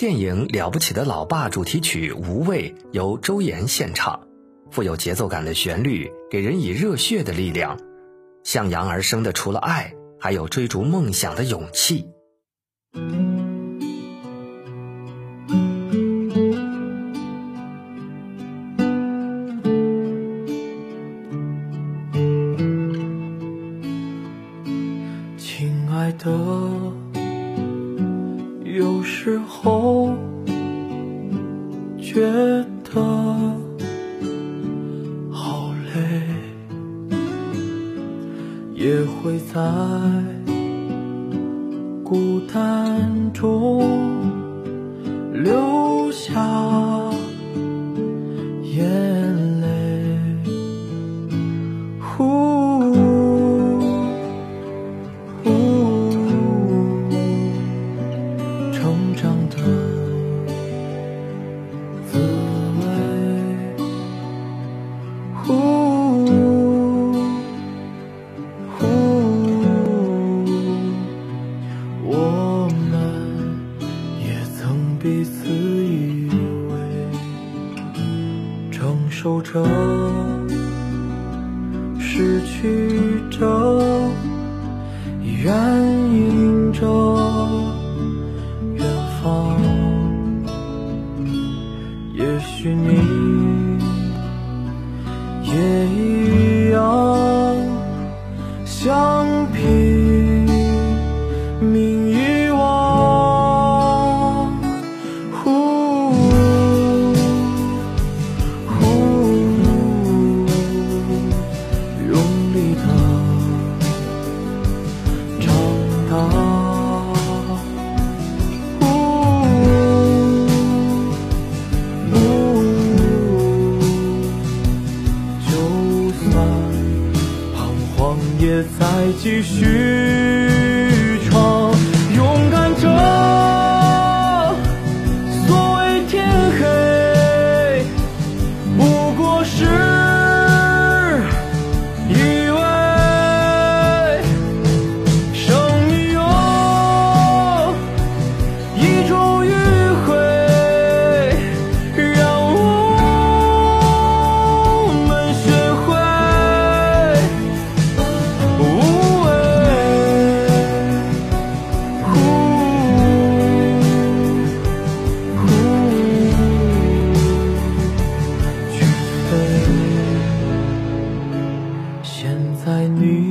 电影《了不起的老爸》主题曲《无畏》由周岩献唱，富有节奏感的旋律给人以热血的力量。向阳而生的除了爱，还有追逐梦想的勇气。亲爱的，有时候觉得好累，也会在孤单中成长的滋味，呼呼，我们也曾彼此依偎，承受着，失去着，依然迎徨，也在继续。在你。